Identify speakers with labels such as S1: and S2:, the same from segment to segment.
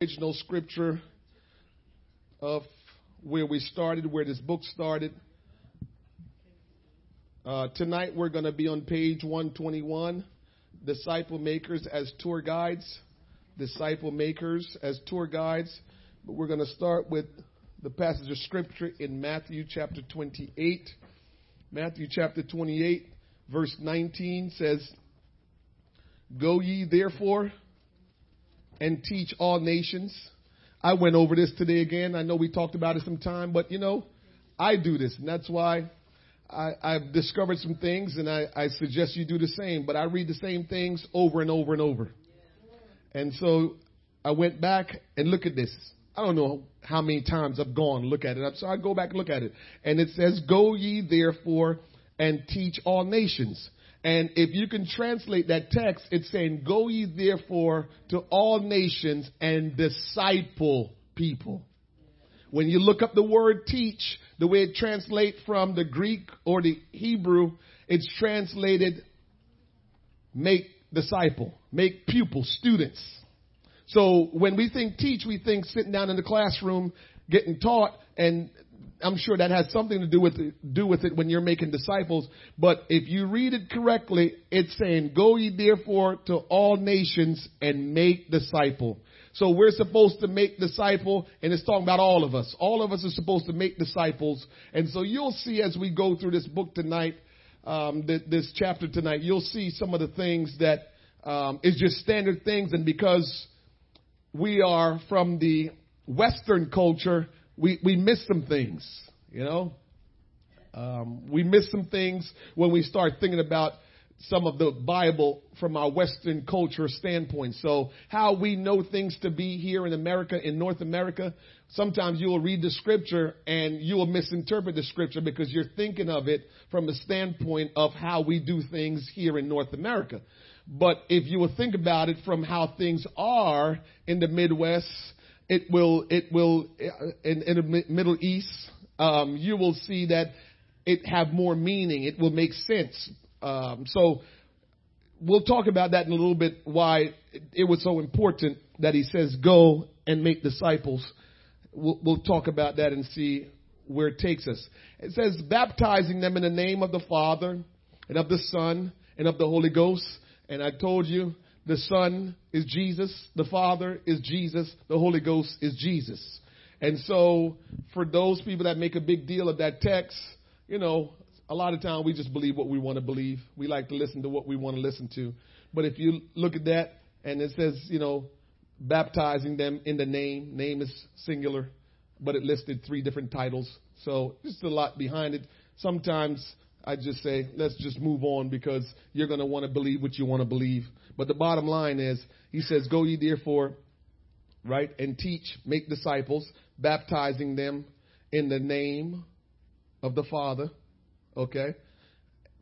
S1: original scripture of where we started, where this book started. Uh, tonight we're going to be on page 121 Disciple Makers as Tour Guides. Disciple Makers as Tour Guides. But we're going to start with the passage of scripture in Matthew chapter 28. Matthew chapter 28, verse 19 says, Go ye therefore and teach all nations. I went over this today again. I know we talked about it some time, but you know, I do this, and that's why I, I've discovered some things, and I, I suggest you do the same. But I read the same things over and over and over. And so I went back and look at this. I don't know how many times I've gone look at it. So I go back and look at it. And it says, Go ye therefore and teach all nations. And if you can translate that text, it's saying, Go ye therefore to all nations and disciple people. When you look up the word teach, the way it translates from the Greek or the Hebrew, it's translated make disciple, make pupil, students. So when we think teach, we think sitting down in the classroom getting taught and I'm sure that has something to do with it, do with it when you're making disciples. But if you read it correctly, it's saying, "Go ye therefore to all nations and make disciple." So we're supposed to make disciple, and it's talking about all of us. All of us are supposed to make disciples, and so you'll see as we go through this book tonight, um, this chapter tonight, you'll see some of the things that um, is just standard things, and because we are from the Western culture we, we miss some things, you know. Um, we miss some things when we start thinking about some of the Bible from our Western culture standpoint. So how we know things to be here in America, in North America, sometimes you will read the scripture and you will misinterpret the scripture because you're thinking of it from the standpoint of how we do things here in North America. But if you will think about it from how things are in the Midwest, it will, it will, in, in the Middle East, um, you will see that it have more meaning. It will make sense. Um, so we'll talk about that in a little bit. Why it was so important that he says, "Go and make disciples." We'll, we'll talk about that and see where it takes us. It says, baptizing them in the name of the Father and of the Son and of the Holy Ghost. And I told you the Son is Jesus. The Father is Jesus. The Holy Ghost is Jesus. And so, for those people that make a big deal of that text, you know, a lot of time we just believe what we want to believe. We like to listen to what we want to listen to. But if you look at that and it says, you know, baptizing them in the name, name is singular, but it listed three different titles. So, just a lot behind it. Sometimes I just say, let's just move on because you're going to want to believe what you want to believe. But the bottom line is, he says, Go ye therefore, right, and teach, make disciples, baptizing them in the name of the Father. Okay?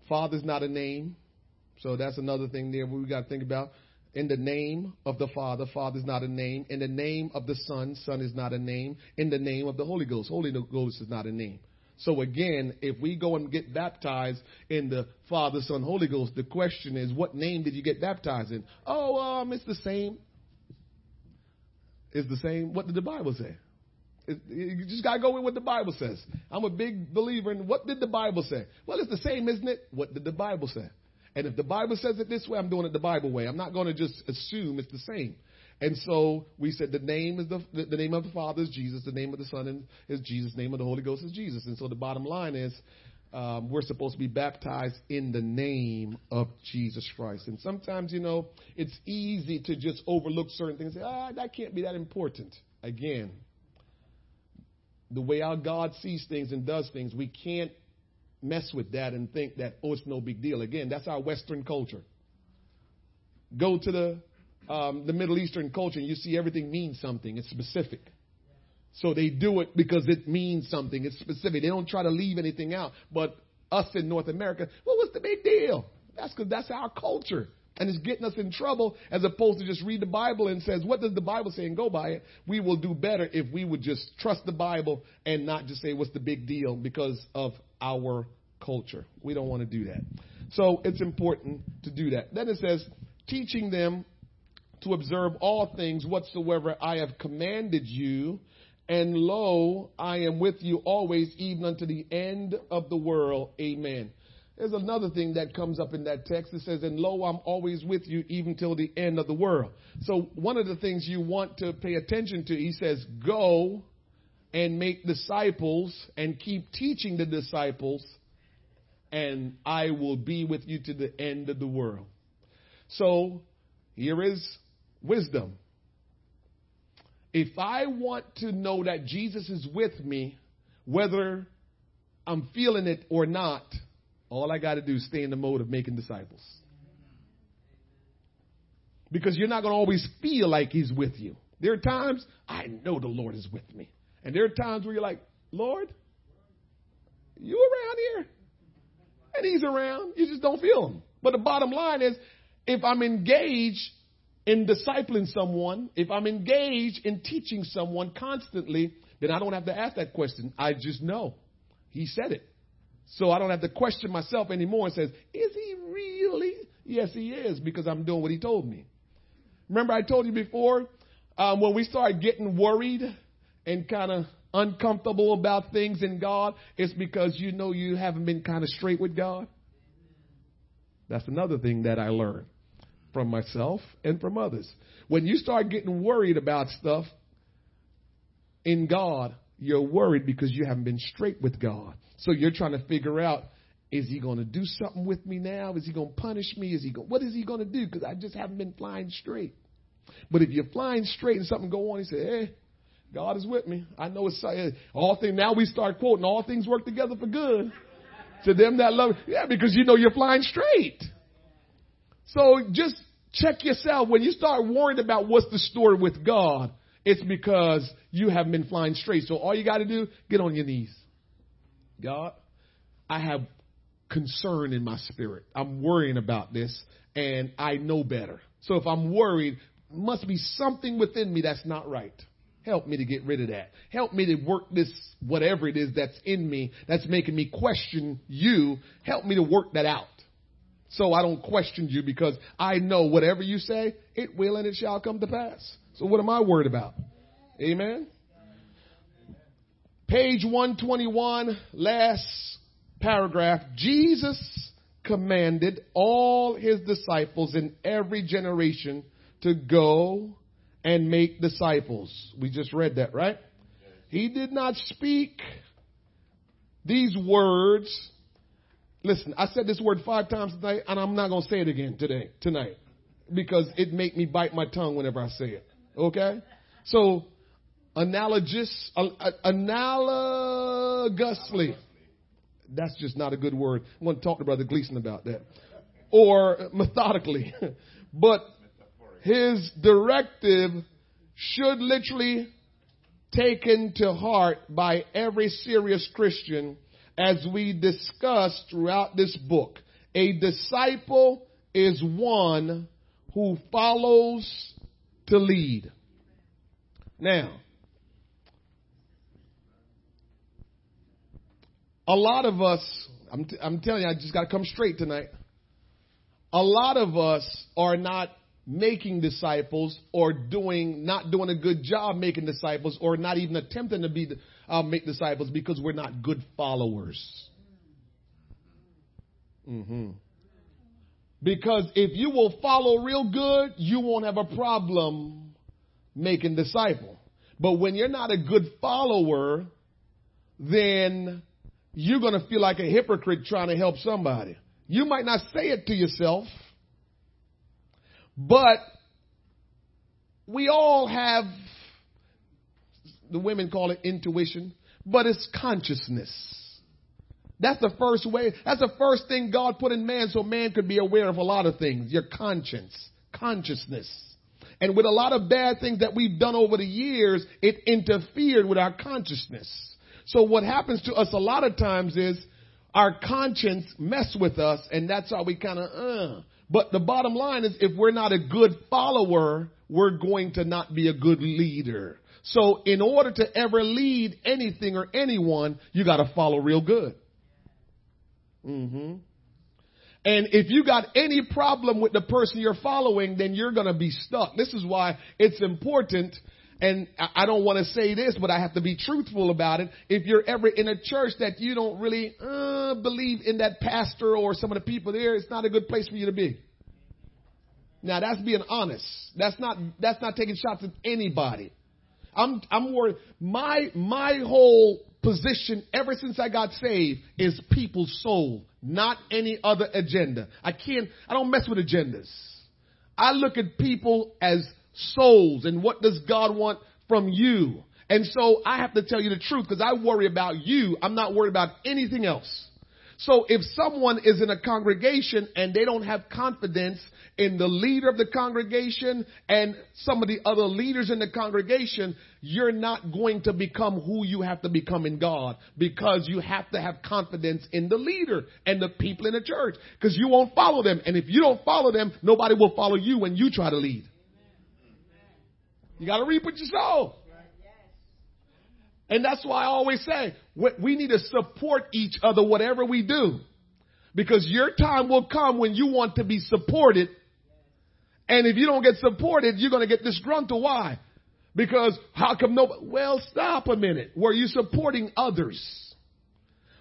S1: Father's not a name. So that's another thing there we got to think about. In the name of the Father, Father is not a name. In the name of the Son, Son is not a name. In the name of the Holy Ghost, Holy Ghost is not a name. So again, if we go and get baptized in the Father, Son, Holy Ghost, the question is, what name did you get baptized in? Oh, um, it's the same. It's the same. What did the Bible say? It, you just gotta go with what the Bible says. I'm a big believer in what did the Bible say? Well, it's the same, isn't it? What did the Bible say? And if the Bible says it this way, I'm doing it the Bible way. I'm not going to just assume it's the same. And so we said the name is the, the name of the Father is Jesus, the name of the Son is Jesus, the name of the Holy Ghost is Jesus. And so the bottom line is um, we're supposed to be baptized in the name of Jesus Christ. And sometimes, you know, it's easy to just overlook certain things and say, ah, that can't be that important. Again, the way our God sees things and does things, we can't mess with that and think that, oh, it's no big deal. Again, that's our Western culture. Go to the um, the Middle Eastern culture, and you see everything means something. It's specific. So they do it because it means something. It's specific. They don't try to leave anything out. But us in North America, well, what's the big deal? That's because that's our culture. And it's getting us in trouble as opposed to just read the Bible and says, what does the Bible say and go by it? We will do better if we would just trust the Bible and not just say what's the big deal because of our culture. We don't want to do that. So it's important to do that. Then it says, teaching them to observe all things whatsoever I have commanded you. And lo, I am with you always, even unto the end of the world. Amen. There's another thing that comes up in that text. It says, And lo, I'm always with you even till the end of the world. So, one of the things you want to pay attention to, he says, Go and make disciples and keep teaching the disciples, and I will be with you to the end of the world. So, here is wisdom. If I want to know that Jesus is with me, whether I'm feeling it or not, all I got to do is stay in the mode of making disciples. Because you're not going to always feel like He's with you. There are times I know the Lord is with me. And there are times where you're like, Lord, you around here? And He's around. You just don't feel Him. But the bottom line is, if I'm engaged in discipling someone, if I'm engaged in teaching someone constantly, then I don't have to ask that question. I just know. He said it. So I don't have to question myself anymore and says, is he really? Yes, he is because I'm doing what he told me. Remember I told you before, um, when we start getting worried and kind of uncomfortable about things in God, it's because you know you haven't been kind of straight with God. That's another thing that I learned from myself and from others. When you start getting worried about stuff in God, you're worried because you haven't been straight with God. So you're trying to figure out is he going to do something with me now? Is he going to punish me? Is he going, what is he going to do? Because I just haven't been flying straight. But if you're flying straight and something go on, he said, hey, God is with me. I know it's uh, all things. Now we start quoting all things work together for good to them that love. Yeah, because you know you're flying straight. So just check yourself when you start worrying about what's the story with God. It's because you haven't been flying straight. So all you got to do, get on your knees. God, I have concern in my spirit. I'm worrying about this and I know better. So if I'm worried, must be something within me that's not right. Help me to get rid of that. Help me to work this, whatever it is that's in me that's making me question you. Help me to work that out. So I don't question you because I know whatever you say, it will and it shall come to pass. So what am I worried about? Amen. Page 121, last paragraph. Jesus commanded all his disciples in every generation to go and make disciples. We just read that, right? He did not speak these words. Listen, I said this word five times tonight, and I'm not going to say it again today, tonight, because it make me bite my tongue whenever I say it. Okay? So analogous, analogously. That's just not a good word. I want to talk to Brother Gleason about that. Or methodically. but his directive should literally taken to heart by every serious Christian as we discuss throughout this book. A disciple is one who follows to lead. Now, a lot of us, I'm, t- I'm telling you, I just got to come straight tonight. A lot of us are not making disciples or doing not doing a good job making disciples or not even attempting to be uh, make disciples because we're not good followers. Mm-hmm. Because if you will follow real good, you won't have a problem making disciple. But when you're not a good follower, then you're going to feel like a hypocrite trying to help somebody. You might not say it to yourself, but we all have, the women call it intuition, but it's consciousness. That's the first way, that's the first thing God put in man so man could be aware of a lot of things. Your conscience, consciousness. And with a lot of bad things that we've done over the years, it interfered with our consciousness. So what happens to us a lot of times is our conscience mess with us and that's how we kind of, uh. But the bottom line is if we're not a good follower, we're going to not be a good leader. So in order to ever lead anything or anyone, you got to follow real good. Mm-hmm. And if you got any problem with the person you're following, then you're going to be stuck. This is why it's important. And I don't want to say this, but I have to be truthful about it. If you're ever in a church that you don't really uh, believe in that pastor or some of the people there, it's not a good place for you to be. Now that's being honest. That's not that's not taking shots at anybody. I'm I'm worried. My my whole position ever since I got saved is people's soul, not any other agenda. I can't, I don't mess with agendas. I look at people as souls and what does God want from you? And so I have to tell you the truth because I worry about you. I'm not worried about anything else. So if someone is in a congregation and they don't have confidence in the leader of the congregation and some of the other leaders in the congregation, you're not going to become who you have to become in God because you have to have confidence in the leader and the people in the church because you won't follow them. And if you don't follow them, nobody will follow you when you try to lead. You got to reap what you sow. And that's why I always say we need to support each other, whatever we do. Because your time will come when you want to be supported. And if you don't get supported, you're going to get disgruntled. Why? Because how come no, well, stop a minute. Were you supporting others?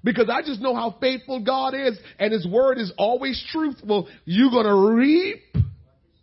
S1: Because I just know how faithful God is and His word is always truthful. You're going to reap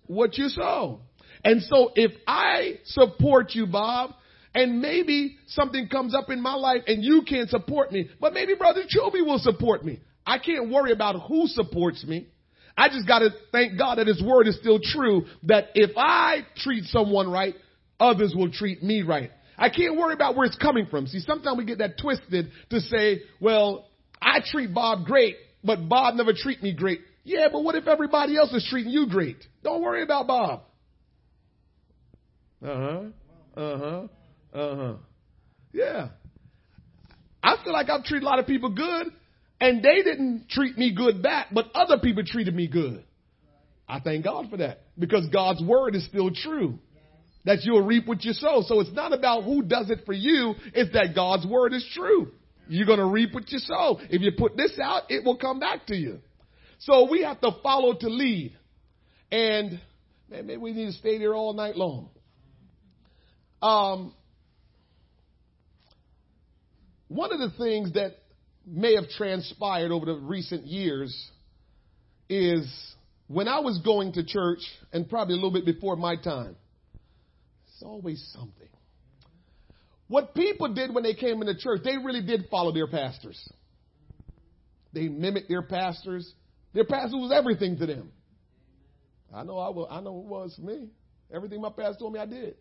S1: what you sow. And so if I support you, Bob, and maybe something comes up in my life and you can't support me, but maybe Brother Chobi will support me. I can't worry about who supports me. I just gotta thank God that His word is still true, that if I treat someone right, others will treat me right. I can't worry about where it's coming from. See, sometimes we get that twisted to say, well, I treat Bob great, but Bob never treat me great. Yeah, but what if everybody else is treating you great? Don't worry about Bob. Uh huh. Uh huh. Uh huh. Yeah. I feel like I've treated a lot of people good, and they didn't treat me good back, but other people treated me good. I thank God for that because God's word is still true. That you'll reap what you sow. So it's not about who does it for you, it's that God's word is true. You're going to reap what you sow. If you put this out, it will come back to you. So we have to follow to lead. And man, maybe we need to stay there all night long. Um, one of the things that may have transpired over the recent years is when I was going to church, and probably a little bit before my time, it's always something. What people did when they came into church, they really did follow their pastors. They mimicked their pastors. Their pastor was everything to them. I know I, will, I know it was for me. Everything my pastor told me I did.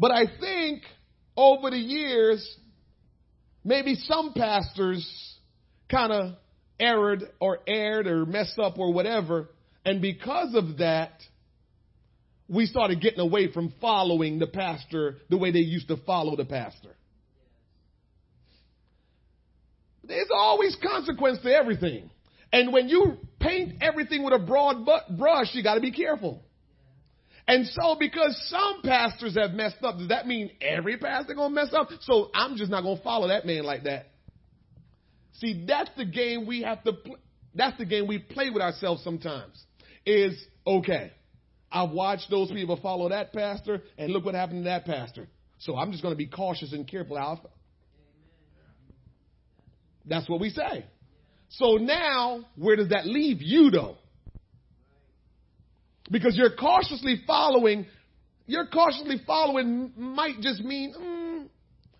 S1: But I think over the years, maybe some pastors kind of erred or erred or messed up or whatever. And because of that, we started getting away from following the pastor the way they used to follow the pastor. There's always consequence to everything. And when you paint everything with a broad brush, you got to be careful. And so because some pastors have messed up, does that mean every pastor gonna mess up? So I'm just not gonna follow that man like that. See, that's the game we have to play. That's the game we play with ourselves sometimes. Is okay. I've watched those people follow that pastor, and look what happened to that pastor. So I'm just going to be cautious and careful. Alpha. That's what we say. So now, where does that leave you, though? Because you're cautiously following, you're cautiously following might just mean, mm,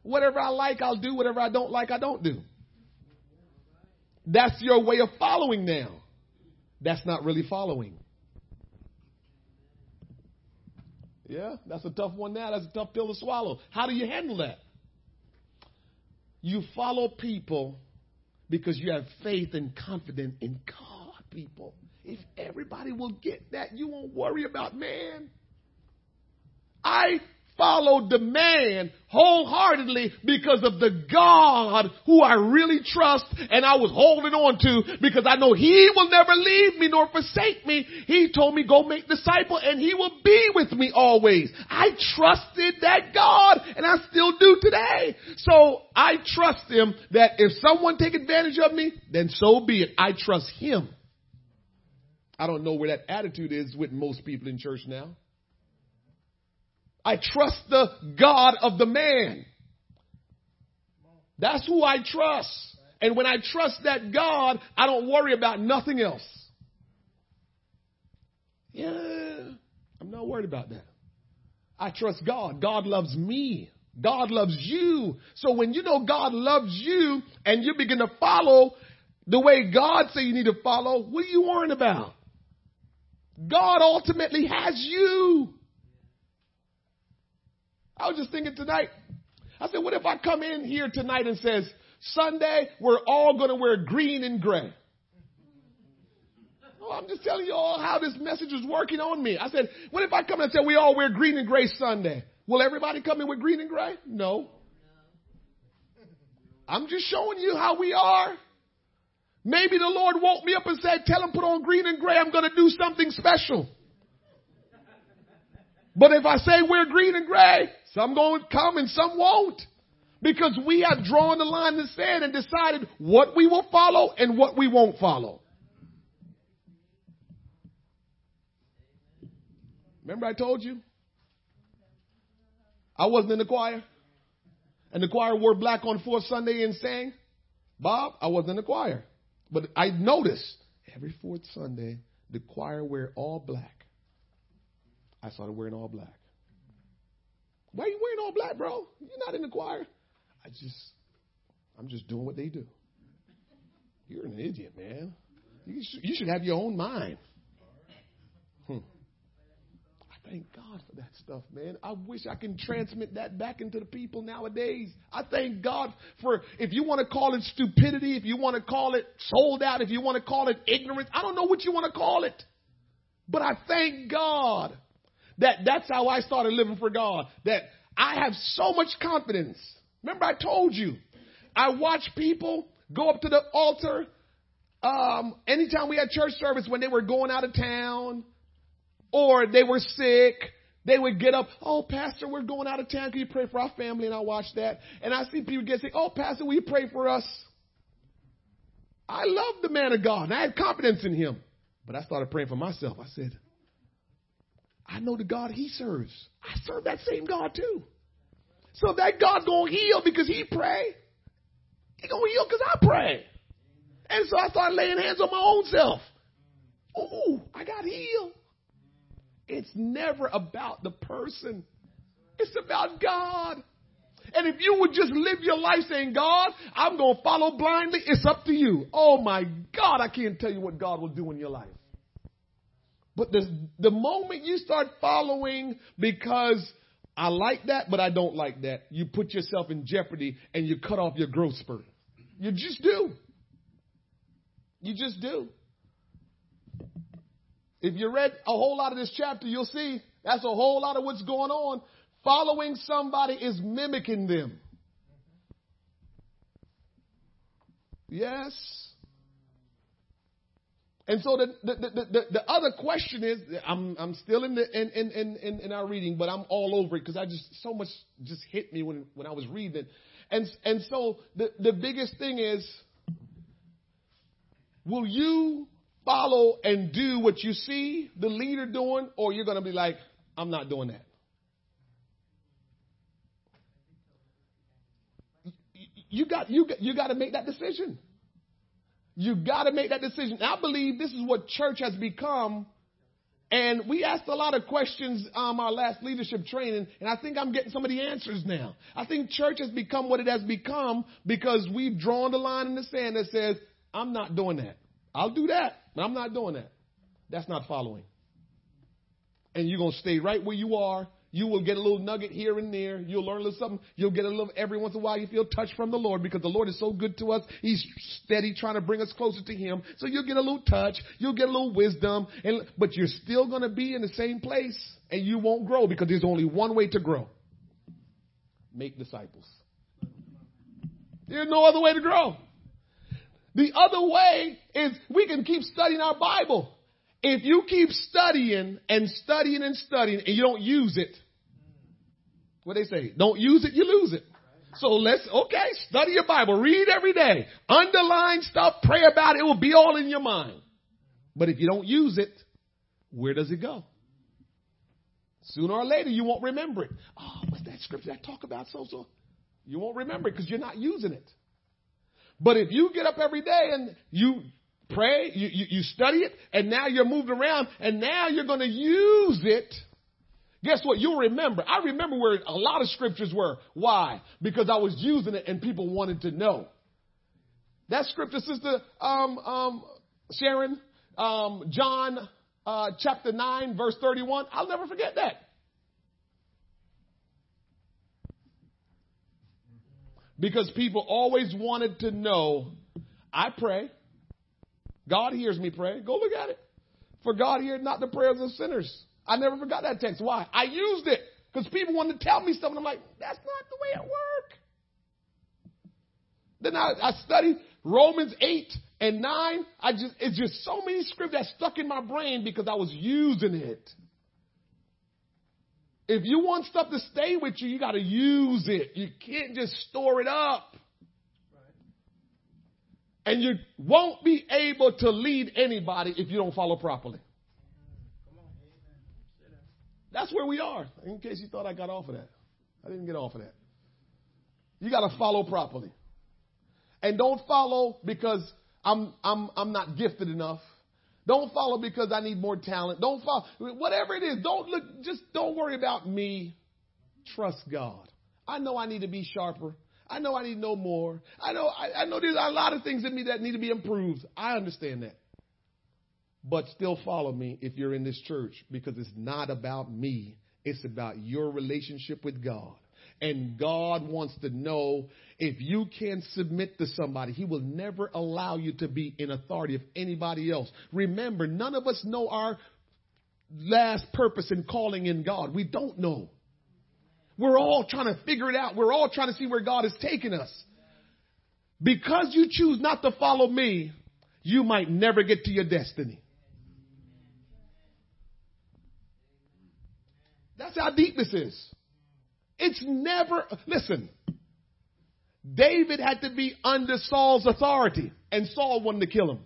S1: whatever I like, I'll do. Whatever I don't like, I don't do. That's your way of following now. That's not really following. Yeah, that's a tough one now. That's a tough pill to swallow. How do you handle that? You follow people because you have faith and confidence in God, people. If everybody will get that, you won't worry about man. I follow the man wholeheartedly because of the God who I really trust and I was holding on to because I know he will never leave me nor forsake me. He told me go make disciple and he will be with me always. I trusted that God and I still do today. So I trust him that if someone take advantage of me, then so be it. I trust him. I don't know where that attitude is with most people in church now. I trust the God of the man. That's who I trust. And when I trust that God, I don't worry about nothing else. Yeah, I'm not worried about that. I trust God. God loves me. God loves you. So when you know God loves you and you begin to follow the way God say you need to follow, what are you worrying about? God ultimately has you. I was just thinking tonight. I said, what if I come in here tonight and says, Sunday, we're all going to wear green and gray. I'm just telling you all how this message is working on me. I said, what if I come in and say we all wear green and gray Sunday? Will everybody come in with green and gray? No. I'm just showing you how we are. Maybe the Lord woke me up and said, tell him put on green and gray. I'm going to do something special. But if I say we're green and gray, some going to come and some won't. Because we have drawn the line in the sand and decided what we will follow and what we won't follow. Remember I told you? I wasn't in the choir. And the choir wore black on fourth Sunday and sang. Bob, I wasn't in the choir. But I noticed every fourth Sunday, the choir wear all black. I started wearing all black. Why are you wearing all black, bro? You're not in the choir. I just, I'm just doing what they do. You're an idiot, man. You should, you should have your own mind. Hmm. I thank God for that stuff, man. I wish I can transmit that back into the people nowadays. I thank God for, if you want to call it stupidity, if you want to call it sold out, if you want to call it ignorance, I don't know what you want to call it. But I thank God that that's how I started living for God. That I have so much confidence. Remember, I told you, I watch people go up to the altar. Um, anytime we had church service, when they were going out of town or they were sick, they would get up. Oh, Pastor, we're going out of town. Can you pray for our family? And I watch that. And I see people get sick. Oh, Pastor, will you pray for us? I love the man of God and I had confidence in him. But I started praying for myself. I said, I know the God he serves. I serve that same God too. So that God's gonna heal because he pray. He gonna heal because I pray. And so I started laying hands on my own self. Ooh, I got healed. It's never about the person. It's about God. And if you would just live your life saying, God, I'm going to follow blindly, it's up to you. Oh my God, I can't tell you what God will do in your life. But the, the moment you start following because I like that, but I don't like that, you put yourself in jeopardy and you cut off your growth spurt. You just do. You just do. If you read a whole lot of this chapter, you'll see that's a whole lot of what's going on. Following somebody is mimicking them. Yes. And so the, the, the, the, other question is, I'm, I'm still in, the, in, in, in, in our reading, but I'm all over it because I just, so much just hit me when, when I was reading. And, and so the, the biggest thing is, will you follow and do what you see the leader doing, or you're going to be like, I'm not doing that? You got, you you got to make that decision. You got to make that decision. I believe this is what church has become. And we asked a lot of questions um our last leadership training, and I think I'm getting some of the answers now. I think church has become what it has become because we've drawn the line in the sand that says, I'm not doing that. I'll do that, but I'm not doing that. That's not following. And you're going to stay right where you are you will get a little nugget here and there. You'll learn a little something. You'll get a little every once in a while. You feel touched from the Lord because the Lord is so good to us. He's steady trying to bring us closer to Him. So you'll get a little touch. You'll get a little wisdom, and but you're still going to be in the same place, and you won't grow because there's only one way to grow. make disciples. There's no other way to grow. The other way is we can keep studying our Bible. If you keep studying and studying and studying and you don't use it, what they say, don't use it, you lose it. So let's, okay, study your Bible, read every day, underline stuff, pray about it, it will be all in your mind. But if you don't use it, where does it go? Sooner or later, you won't remember it. Oh, what's that scripture that talk about so so? You won't remember it because you're not using it. But if you get up every day and you pray, you, you, you study it, and now you're moved around, and now you're going to use it. Guess what? You'll remember. I remember where a lot of scriptures were. Why? Because I was using it and people wanted to know. That scripture, Sister um, um, Sharon, um, John uh, chapter 9, verse 31, I'll never forget that. Because people always wanted to know, I pray. God hears me pray. Go look at it. For God hears not the prayers of sinners. I never forgot that text. Why? I used it because people wanted to tell me stuff, and I'm like, that's not the way it works. Then I, I studied Romans 8 and 9. I just, it's just so many scripts that stuck in my brain because I was using it. If you want stuff to stay with you, you got to use it. You can't just store it up. And you won't be able to lead anybody if you don't follow properly. That's where we are. In case you thought I got off of that. I didn't get off of that. You got to follow properly. And don't follow because I'm, I'm, I'm not gifted enough. Don't follow because I need more talent. Don't follow, whatever it is, don't look, just don't worry about me. Trust God. I know I need to be sharper. I know I need to know more. I know, I, I know there's a lot of things in me that need to be improved. I understand that. But still follow me if you're in this church because it's not about me. It's about your relationship with God. And God wants to know if you can submit to somebody, He will never allow you to be in authority of anybody else. Remember, none of us know our last purpose in calling in God. We don't know. We're all trying to figure it out. We're all trying to see where God is taking us. Because you choose not to follow me, you might never get to your destiny. That's how deep this is. It's never, listen, David had to be under Saul's authority, and Saul wanted to kill him.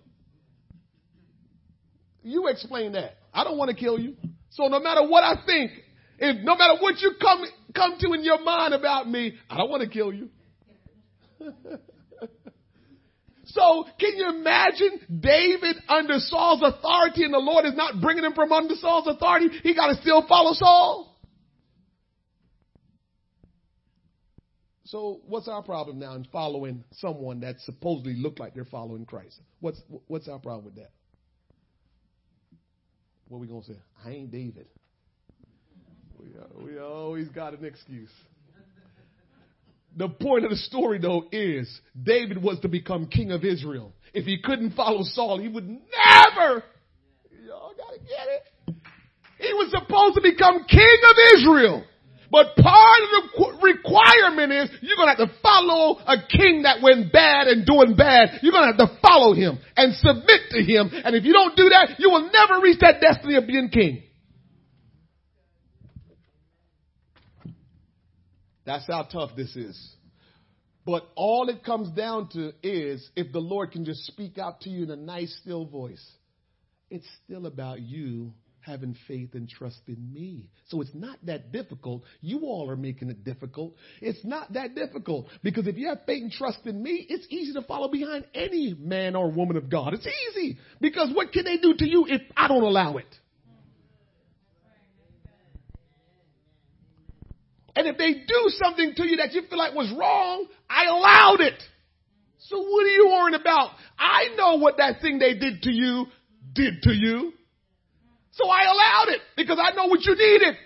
S1: You explain that. I don't want to kill you. So no matter what I think, if no matter what you come come to in your mind about me, I don't want to kill you. so can you imagine David under Saul's authority and the Lord is not bringing him from under Saul's authority? He got to still follow Saul. So what's our problem now in following someone that supposedly looked like they're following Christ? What's what's our problem with that? What are we gonna say? I ain't David. We, uh, we always got an excuse. The point of the story, though, is David was to become king of Israel. If he couldn't follow Saul, he would never. Y'all gotta get it. He was supposed to become king of Israel. But part of the requirement is you're going to have to follow a king that went bad and doing bad. You're going to have to follow him and submit to him. And if you don't do that, you will never reach that destiny of being king. That's how tough this is. But all it comes down to is if the Lord can just speak out to you in a nice, still voice, it's still about you having faith and trust in me. So it's not that difficult. You all are making it difficult. It's not that difficult because if you have faith and trust in me, it's easy to follow behind any man or woman of God. It's easy because what can they do to you if I don't allow it? And if they do something to you that you feel like was wrong, I allowed it. So what are you worrying about? I know what that thing they did to you did to you. So I allowed it because I know what you needed.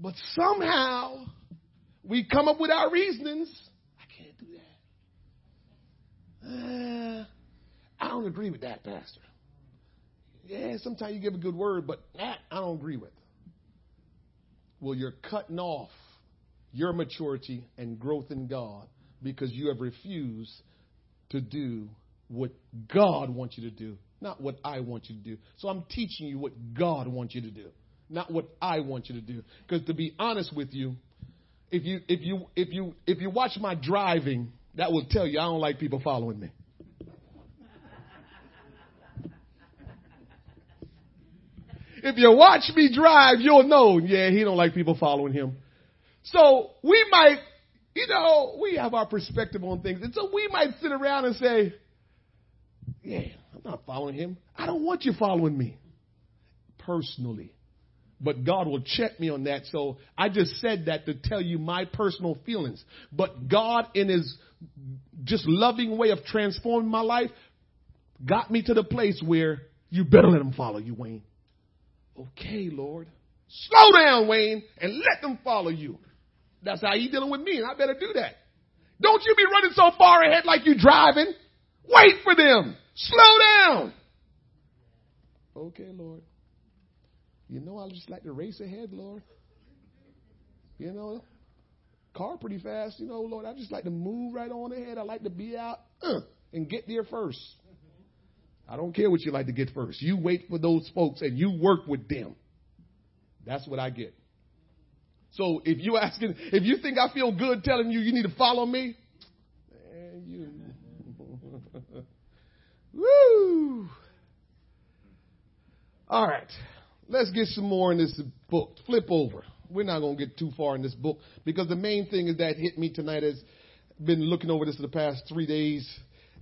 S1: But somehow we come up with our reasonings. I can't do that. Uh, I don't agree with that, Pastor. Yeah, sometimes you give a good word, but that I don't agree with. well, you're cutting off your maturity and growth in God because you have refused to do what God wants you to do, not what I want you to do. So I'm teaching you what God wants you to do, not what I want you to do. Because to be honest with you, if you if you if you if you watch my driving, that will tell you I don't like people following me. If you watch me drive, you'll know, yeah, he don't like people following him. So we might, you know, we have our perspective on things. And so we might sit around and say, yeah, I'm not following him. I don't want you following me personally. But God will check me on that. So I just said that to tell you my personal feelings. But God, in His just loving way of transforming my life, got me to the place where you better let them follow you, Wayne. Okay, Lord. Slow down, Wayne, and let them follow you. That's how you dealing with me, and I better do that. Don't you be running so far ahead like you driving. Wait for them. Slow down. Okay, Lord. You know I just like to race ahead, Lord. You know, car pretty fast. You know, Lord, I just like to move right on ahead. I like to be out uh, and get there first. I don't care what you like to get first. You wait for those folks and you work with them. That's what I get. So if you asking, if you think I feel good telling you you need to follow me, man, you. Woo! All right. Let's get some more in this book. Flip over. We're not going to get too far in this book because the main thing is that hit me tonight has been looking over this for the past three days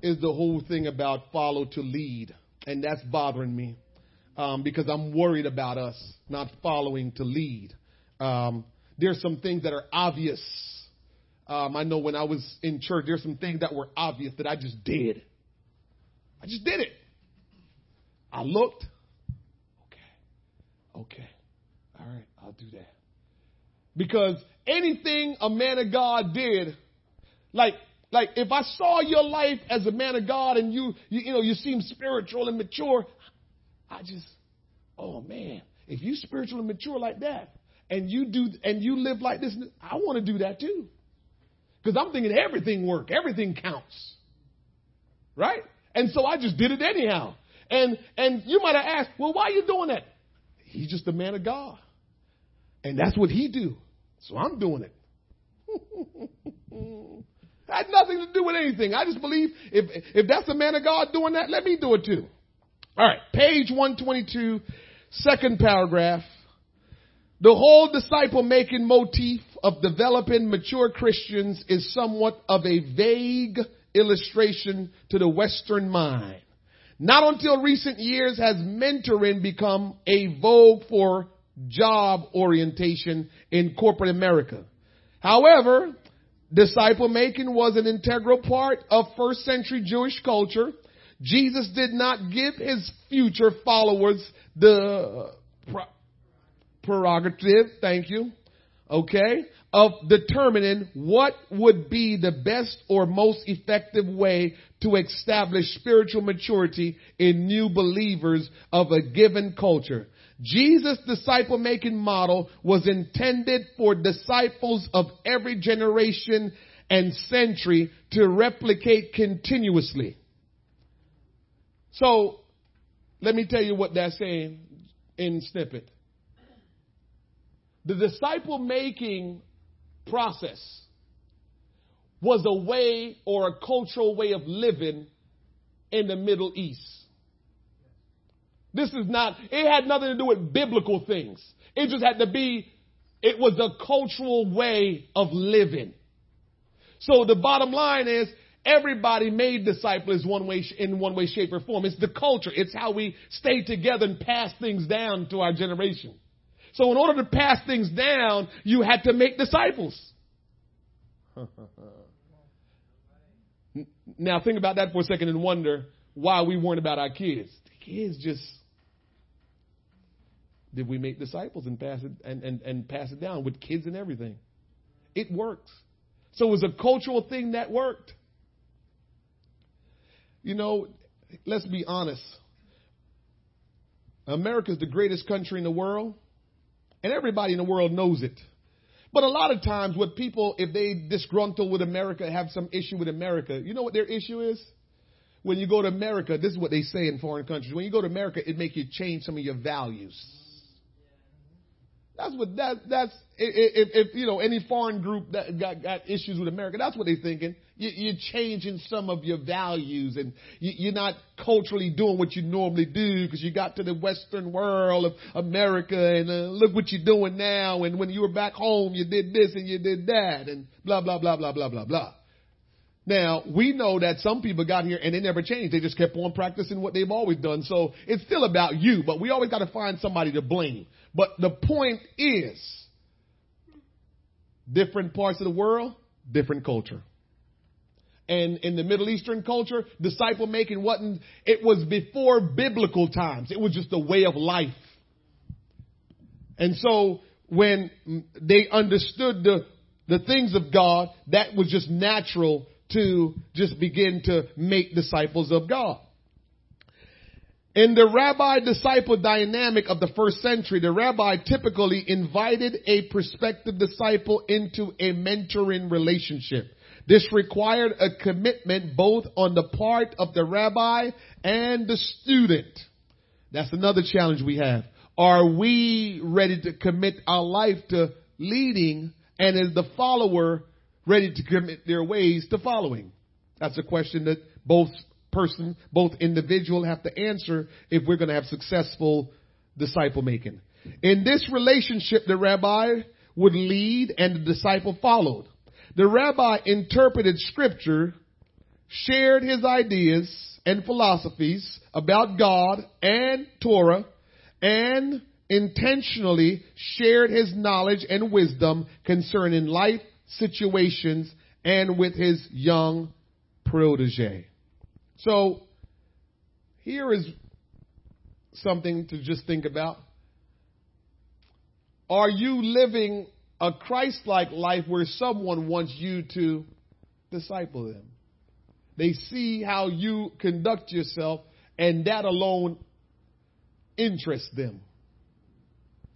S1: is the whole thing about follow to lead. And that's bothering me um, because I'm worried about us not following to lead. Um, there's some things that are obvious. Um, I know when I was in church, there's some things that were obvious that I just did. I just did it. I looked. Okay. Okay. All right. I'll do that. Because anything a man of God did, like like if I saw your life as a man of God and you, you, you know, you seem spiritual and mature, I just, oh man, if you spiritual and mature like that, and you do, and you live like this, I want to do that too. Because I'm thinking everything work, everything counts, right? And so I just did it anyhow. And and you might have asked, well, why are you doing that? He's just a man of God, and that's what he do. So I'm doing it. had nothing to do with anything. I just believe if, if that's a man of God doing that, let me do it too. All right, page 122, second paragraph. The whole disciple making motif of developing mature Christians is somewhat of a vague illustration to the Western mind. Not until recent years has mentoring become a vogue for job orientation in corporate America. However, Disciple making was an integral part of first century Jewish culture. Jesus did not give his future followers the prerogative, thank you, okay, of determining what would be the best or most effective way to establish spiritual maturity in new believers of a given culture. Jesus' disciple making model was intended for disciples of every generation and century to replicate continuously. So, let me tell you what that's saying in snippet. The disciple making process was a way or a cultural way of living in the Middle East. This is not, it had nothing to do with biblical things. It just had to be, it was a cultural way of living. So the bottom line is, everybody made disciples one way, in one way, shape, or form. It's the culture. It's how we stay together and pass things down to our generation. So in order to pass things down, you had to make disciples. now think about that for a second and wonder why we weren't about our kids. The kids just did we make disciples and pass it and, and, and pass it down with kids and everything? It works. So it was a cultural thing that worked. You know, let's be honest. America's the greatest country in the world, And everybody in the world knows it. But a lot of times what people, if they disgruntled with America, have some issue with America, you know what their issue is? When you go to America, this is what they say in foreign countries. When you go to America, it makes you change some of your values. That's what that that's if, if you know any foreign group that got, got issues with America, that's what they're thinking. You, you're changing some of your values, and you, you're not culturally doing what you normally do because you got to the Western world of America, and uh, look what you're doing now. And when you were back home, you did this and you did that, and blah blah blah blah blah blah blah. Now, we know that some people got here and they never changed. They just kept on practicing what they've always done. So it's still about you, but we always got to find somebody to blame. But the point is, different parts of the world, different culture. And in the Middle Eastern culture, disciple making wasn't, it was before biblical times. It was just a way of life. And so when they understood the, the things of God, that was just natural to just begin to make disciples of God. In the rabbi disciple dynamic of the first century, the rabbi typically invited a prospective disciple into a mentoring relationship. This required a commitment both on the part of the rabbi and the student. That's another challenge we have. Are we ready to commit our life to leading and is the follower ready to commit their ways to following? That's a question that both person, both individual have to answer if we're going to have successful disciple making. In this relationship, the rabbi would lead and the disciple followed. The rabbi interpreted scripture, shared his ideas and philosophies about God and Torah, and intentionally shared his knowledge and wisdom concerning life situations and with his young protege. So here is something to just think about. Are you living a Christ-like life where someone wants you to disciple them? They see how you conduct yourself and that alone interests them.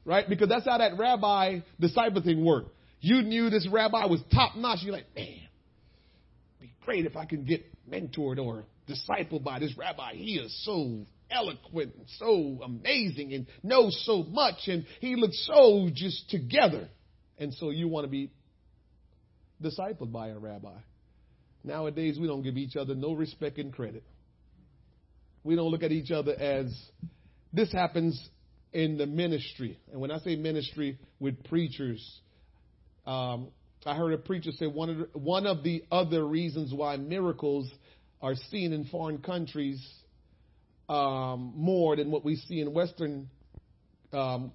S1: Right? Because that's how that rabbi disciple thing worked. You knew this rabbi was top notch. You're like, man, be great if I can get mentored or discipled by this rabbi. He is so eloquent and so amazing and knows so much and he looks so just together. And so you want to be discipled by a rabbi. Nowadays, we don't give each other no respect and credit. We don't look at each other as this happens in the ministry. And when I say ministry with preachers, um, I heard a preacher say one of the, one of the other reasons why miracles are seen in foreign countries um, more than what we see in Western um,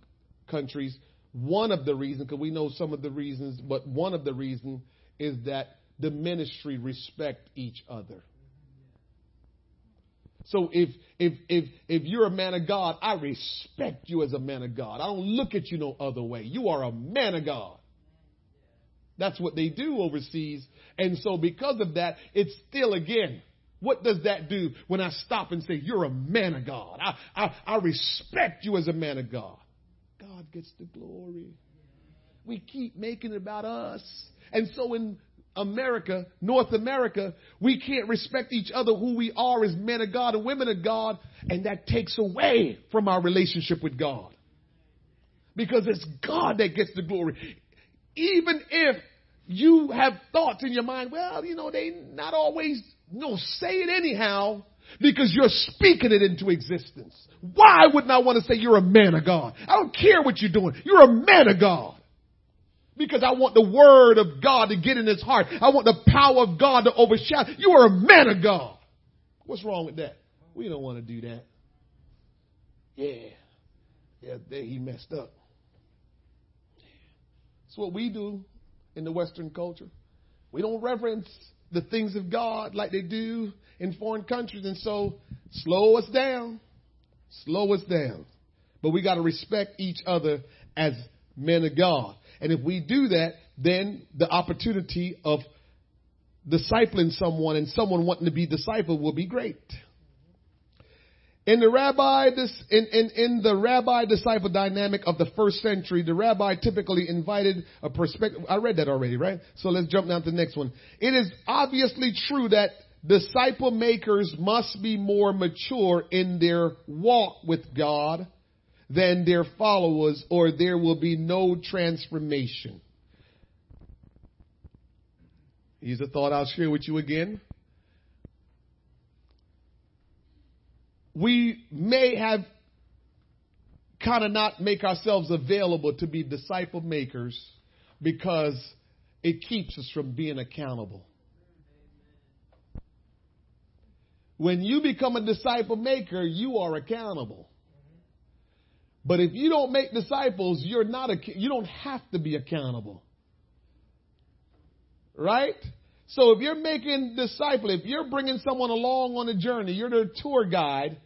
S1: countries. One of the reasons, because we know some of the reasons, but one of the reasons is that the ministry respect each other. So if if if if you're a man of God, I respect you as a man of God. I don't look at you no other way. You are a man of God. That's what they do overseas. And so because of that, it's still again what does that do when I stop and say, You're a man of God? I, I, I respect you as a man of God. God gets the glory. We keep making it about us. And so in America, North America, we can't respect each other who we are as men of God and women of God, and that takes away from our relationship with God. Because it's God that gets the glory. Even if you have thoughts in your mind, well, you know, they not always no, say it anyhow because you're speaking it into existence. Why wouldn't I want to say you're a man of God? I don't care what you're doing. You're a man of God. Because I want the word of God to get in his heart. I want the power of God to overshadow. You are a man of God. What's wrong with that? We don't want to do that. Yeah. Yeah, there he messed up. It's what we do in the Western culture. We don't reverence the things of God like they do in foreign countries. And so slow us down. Slow us down. But we got to respect each other as men of God. And if we do that, then the opportunity of discipling someone and someone wanting to be discipled will be great. In the rabbi, this, in, in, in the rabbi disciple dynamic of the first century, the rabbi typically invited a perspective. I read that already, right? So let's jump down to the next one. It is obviously true that disciple makers must be more mature in their walk with God than their followers or there will be no transformation. Here's a thought I'll share with you again. We may have kind of not make ourselves available to be disciple makers because it keeps us from being accountable. When you become a disciple maker, you are accountable. But if you don't make disciples, you're not a, you don't have to be accountable. Right? So if you're making disciple, if you're bringing someone along on a journey, you're their tour guide,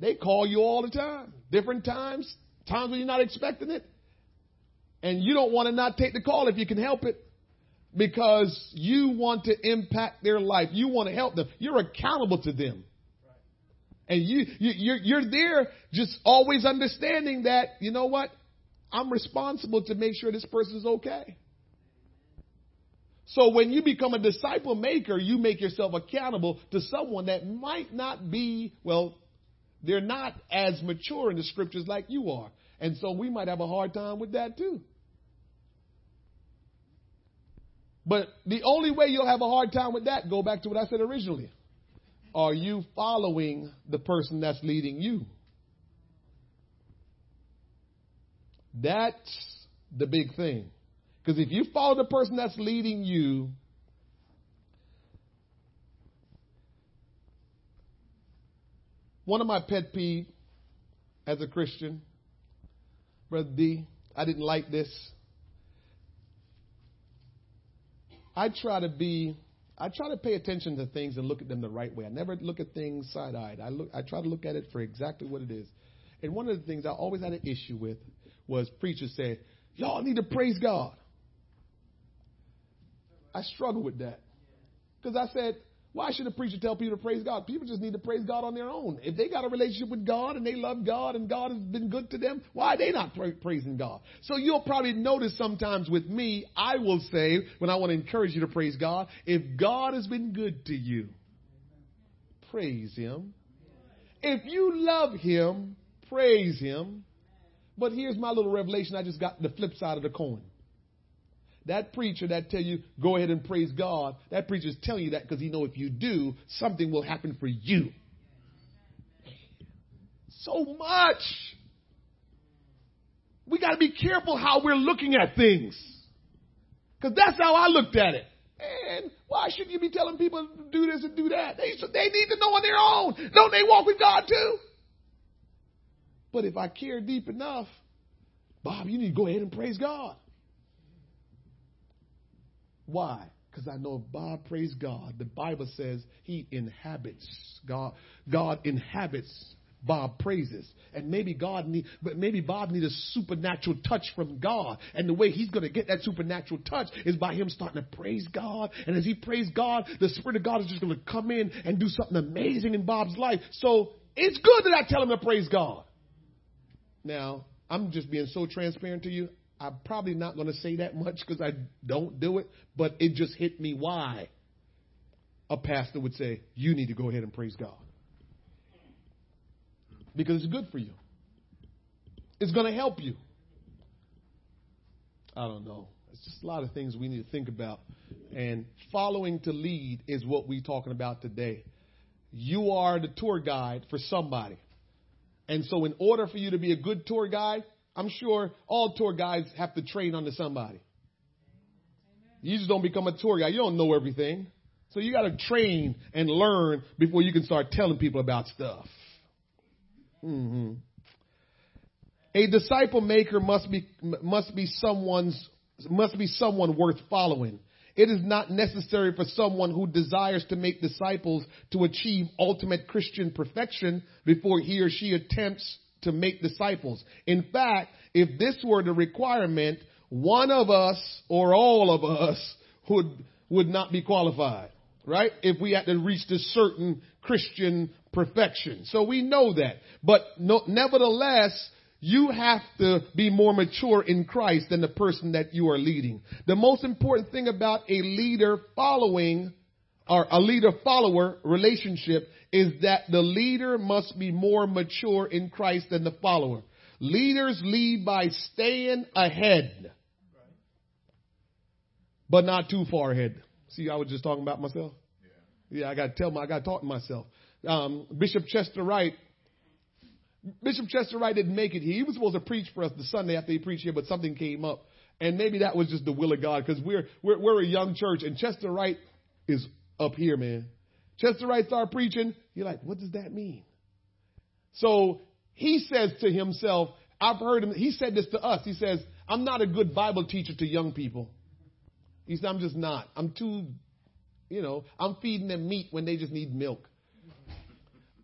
S1: they call you all the time. Different times, times when you're not expecting it. And you don't want to not take the call if you can help it because you want to impact their life. You want to help them. You're accountable to them. And you, you you're, you're there just always understanding that, you know what? I'm responsible to make sure this person's okay. So when you become a disciple maker, you make yourself accountable to someone that might not be, well, they're not as mature in the scriptures like you are. And so we might have a hard time with that too. But the only way you'll have a hard time with that, go back to what I said originally. Are you following the person that's leading you? That's the big thing. Because if you follow the person that's leading you, one of my pet peeves as a Christian, Brother D, I didn't like this. I try to be, I try to pay attention to things and look at them the right way. I never look at things side-eyed. I look, I try to look at it for exactly what it is. And one of the things I always had an issue with was preachers say, y'all need to praise God. I struggle with that. Because I said, why should a preacher tell people to praise God? People just need to praise God on their own. If they got a relationship with God and they love God and God has been good to them, why are they not pra- praising God? So you'll probably notice sometimes with me, I will say, when I want to encourage you to praise God, if God has been good to you, praise Him. If you love Him, praise Him. But here's my little revelation I just got the flip side of the coin. That preacher that tell you go ahead and praise God, that preacher is telling you that because he know if you do, something will happen for you. So much. We got to be careful how we're looking at things. Because that's how I looked at it. And why should you be telling people to do this and do that? They, they need to know on their own. Don't they walk with God too? But if I care deep enough, Bob, you need to go ahead and praise God. Why? Because I know Bob praise God. The Bible says he inhabits God. God inhabits Bob praises. And maybe God need, but maybe Bob needs a supernatural touch from God. And the way he's going to get that supernatural touch is by him starting to praise God. And as he praise God, the Spirit of God is just going to come in and do something amazing in Bob's life. So it's good that I tell him to praise God. Now, I'm just being so transparent to you. I'm probably not going to say that much because I don't do it, but it just hit me why a pastor would say, You need to go ahead and praise God. Because it's good for you, it's going to help you. I don't know. It's just a lot of things we need to think about. And following to lead is what we're talking about today. You are the tour guide for somebody. And so, in order for you to be a good tour guide, I'm sure all tour guides have to train under somebody. You just don't become a tour guide. You don't know everything. So you got to train and learn before you can start telling people about stuff. Mm-hmm. A disciple maker must be must be someone's must be someone worth following. It is not necessary for someone who desires to make disciples to achieve ultimate Christian perfection before he or she attempts to make disciples. In fact, if this were the requirement, one of us or all of us would, would not be qualified, right? If we had to reach this certain Christian perfection. So we know that. But no, nevertheless, you have to be more mature in Christ than the person that you are leading. The most important thing about a leader following or a leader follower relationship is that the leader must be more mature in Christ than the follower. Leaders lead by staying ahead, but not too far ahead. See, I was just talking about myself. Yeah, yeah I got to tell my, I got to talk to myself. Um, Bishop Chester Wright Bishop Chester Wright didn't make it. He was supposed to preach for us the Sunday after he preached here, but something came up. And maybe that was just the will of God because we're, we're, we're a young church and Chester Wright is up here, man. Chester Wright started preaching. You're like, what does that mean? So he says to himself, I've heard him, he said this to us. He says, I'm not a good Bible teacher to young people. He said, I'm just not. I'm too, you know, I'm feeding them meat when they just need milk.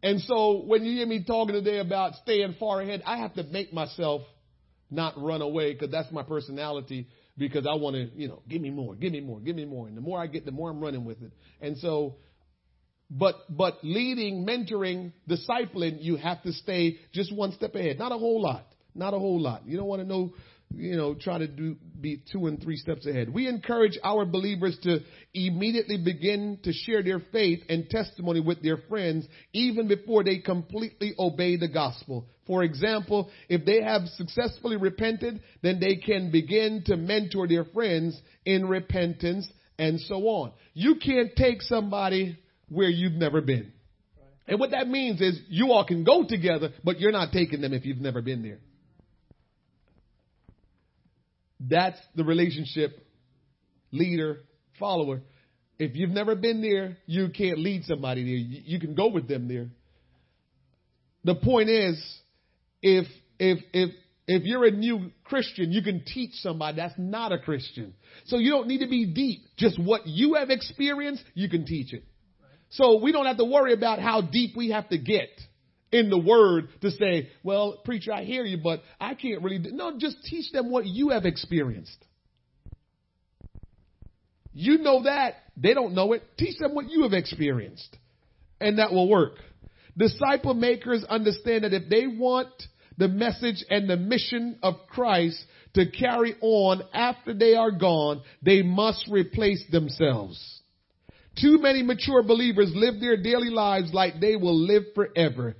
S1: And so when you hear me talking today about staying far ahead, I have to make myself not run away because that's my personality because I want to, you know, give me more, give me more, give me more. And the more I get, the more I'm running with it. And so, but, but leading, mentoring, discipling, you have to stay just one step ahead. Not a whole lot. Not a whole lot. You don't want to know you know, try to do, be two and three steps ahead. We encourage our believers to immediately begin to share their faith and testimony with their friends even before they completely obey the gospel. For example, if they have successfully repented, then they can begin to mentor their friends in repentance and so on. You can't take somebody where you've never been. And what that means is you all can go together, but you're not taking them if you've never been there. That's the relationship leader, follower. If you've never been there, you can't lead somebody there. You can go with them there. The point is, if, if, if, if you're a new Christian, you can teach somebody that's not a Christian. So you don't need to be deep. Just what you have experienced, you can teach it. So we don't have to worry about how deep we have to get in the word to say, well, preacher, I hear you, but I can't really. Do. No, just teach them what you have experienced. You know that. They don't know it. Teach them what you have experienced. And that will work. Disciple makers understand that if they want the message and the mission of Christ to carry on after they are gone, they must replace themselves. Too many mature believers live their daily lives like they will live forever.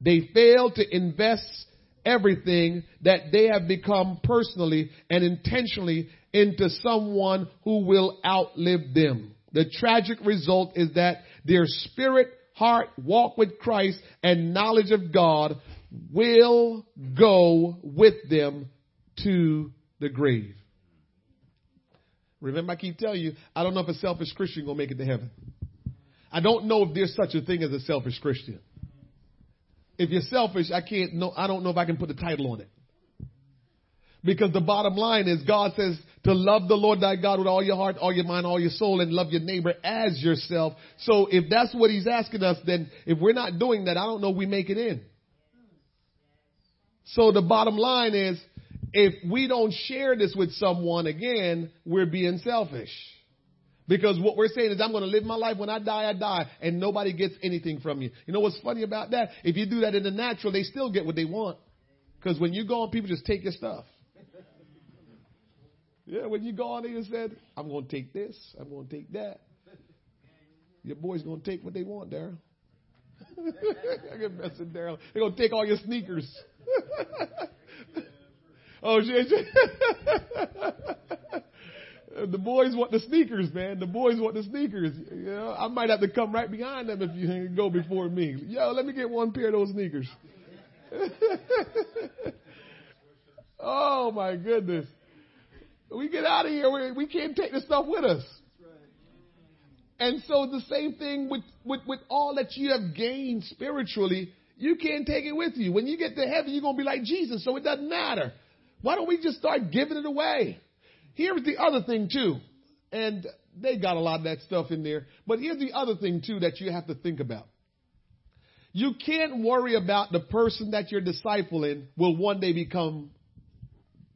S1: They fail to invest everything that they have become personally and intentionally into someone who will outlive them. The tragic result is that their spirit, heart, walk with Christ, and knowledge of God will go with them to the grave. Remember, I keep telling you, I don't know if a selfish Christian gonna make it to heaven. I don't know if there's such a thing as a selfish Christian. If you're selfish, I can't know, I don't know if I can put a title on it. Because the bottom line is God says to love the Lord thy God with all your heart, all your mind, all your soul, and love your neighbor as yourself. So if that's what he's asking us, then if we're not doing that, I don't know we make it in. So the bottom line is, if we don't share this with someone again, we're being selfish. Because what we're saying is I'm going to live my life. When I die, I die. And nobody gets anything from you. You know what's funny about that? If you do that in the natural, they still get what they want. Because when you go on, people just take your stuff. Yeah, when you go on, they just said, I'm going to take this. I'm going to take that. Your boy's going to take what they want, Daryl. I get messing Daryl. They're going to take all your sneakers. oh, shit. The boys want the sneakers, man. The boys want the sneakers. You know, I might have to come right behind them if you go before me. Yo, let me get one pair of those sneakers. oh my goodness. We get out of here. We, we can't take the stuff with us. And so the same thing with, with, with all that you have gained spiritually, you can't take it with you. When you get to heaven, you're going to be like Jesus, so it doesn't matter. Why don't we just start giving it away? Here's the other thing too, and they got a lot of that stuff in there, but here's the other thing too that you have to think about. You can't worry about the person that you're discipling will one day become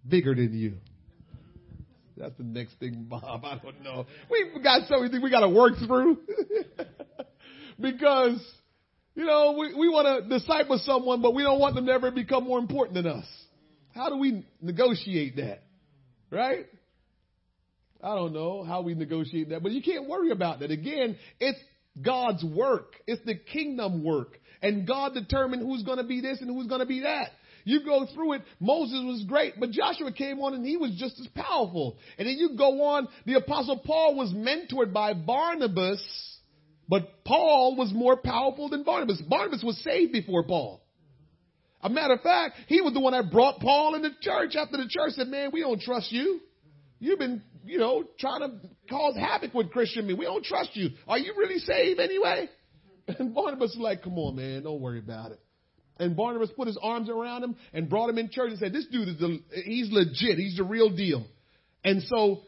S1: bigger than you. That's the next thing, Bob. I don't know. We've got so many things we got to work through. because You know, we, we want to disciple someone, but we don't want them to ever become more important than us. How do we negotiate that? Right? I don't know how we negotiate that, but you can't worry about that. Again, it's God's work. It's the kingdom work. And God determined who's going to be this and who's going to be that. You go through it. Moses was great, but Joshua came on and he was just as powerful. And then you go on. The apostle Paul was mentored by Barnabas, but Paul was more powerful than Barnabas. Barnabas was saved before Paul. A matter of fact, he was the one that brought Paul in the church after the church said, man, we don't trust you. You've been, you know, trying to cause havoc with Christian men. We don't trust you. Are you really saved anyway? And Barnabas was like, come on, man, don't worry about it. And Barnabas put his arms around him and brought him in church and said, this dude is the, he's legit. He's the real deal. And so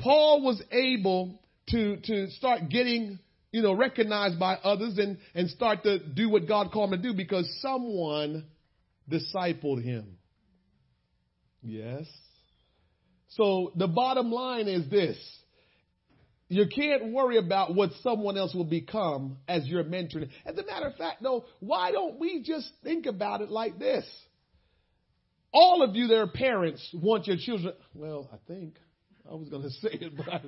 S1: Paul was able to, to start getting, you know, recognized by others and, and start to do what God called him to do because someone discipled him. Yes. So the bottom line is this. You can't worry about what someone else will become as you're mentoring. As a matter of fact, though, why don't we just think about it like this? All of you are parents want your children. Well, I think I was going to say it, but I,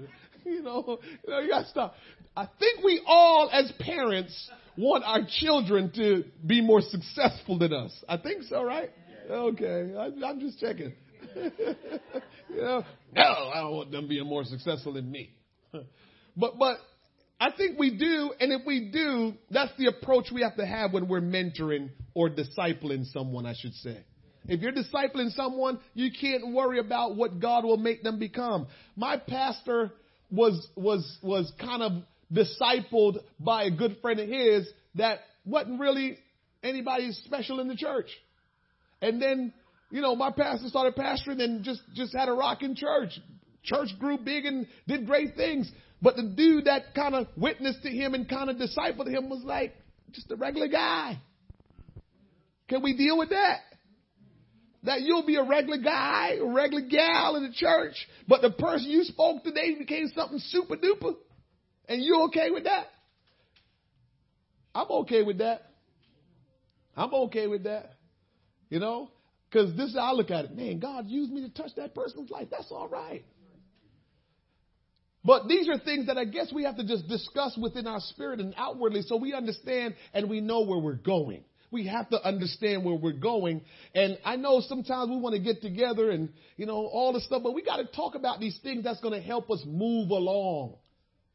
S1: you know, you, know, you got to stop. I think we all, as parents, want our children to be more successful than us. I think so, right? Okay, I, I'm just checking. no, I don't want them being more successful than me. but but I think we do, and if we do, that's the approach we have to have when we're mentoring or discipling someone, I should say. If you're discipling someone, you can't worry about what God will make them become. My pastor was was was kind of discipled by a good friend of his that wasn't really anybody special in the church. And then you know, my pastor started pastoring and just, just had a rocking church. Church grew big and did great things. But the dude that kind of witnessed to him and kind of discipled him was like just a regular guy. Can we deal with that? That you'll be a regular guy, a regular gal in the church, but the person you spoke today became something super duper. And you okay with that? I'm okay with that. I'm okay with that. You know, because this is how I look at it. Man, God used me to touch that person's life. That's all right. But these are things that I guess we have to just discuss within our spirit and outwardly so we understand and we know where we're going. We have to understand where we're going. And I know sometimes we want to get together and, you know, all the stuff, but we got to talk about these things that's going to help us move along.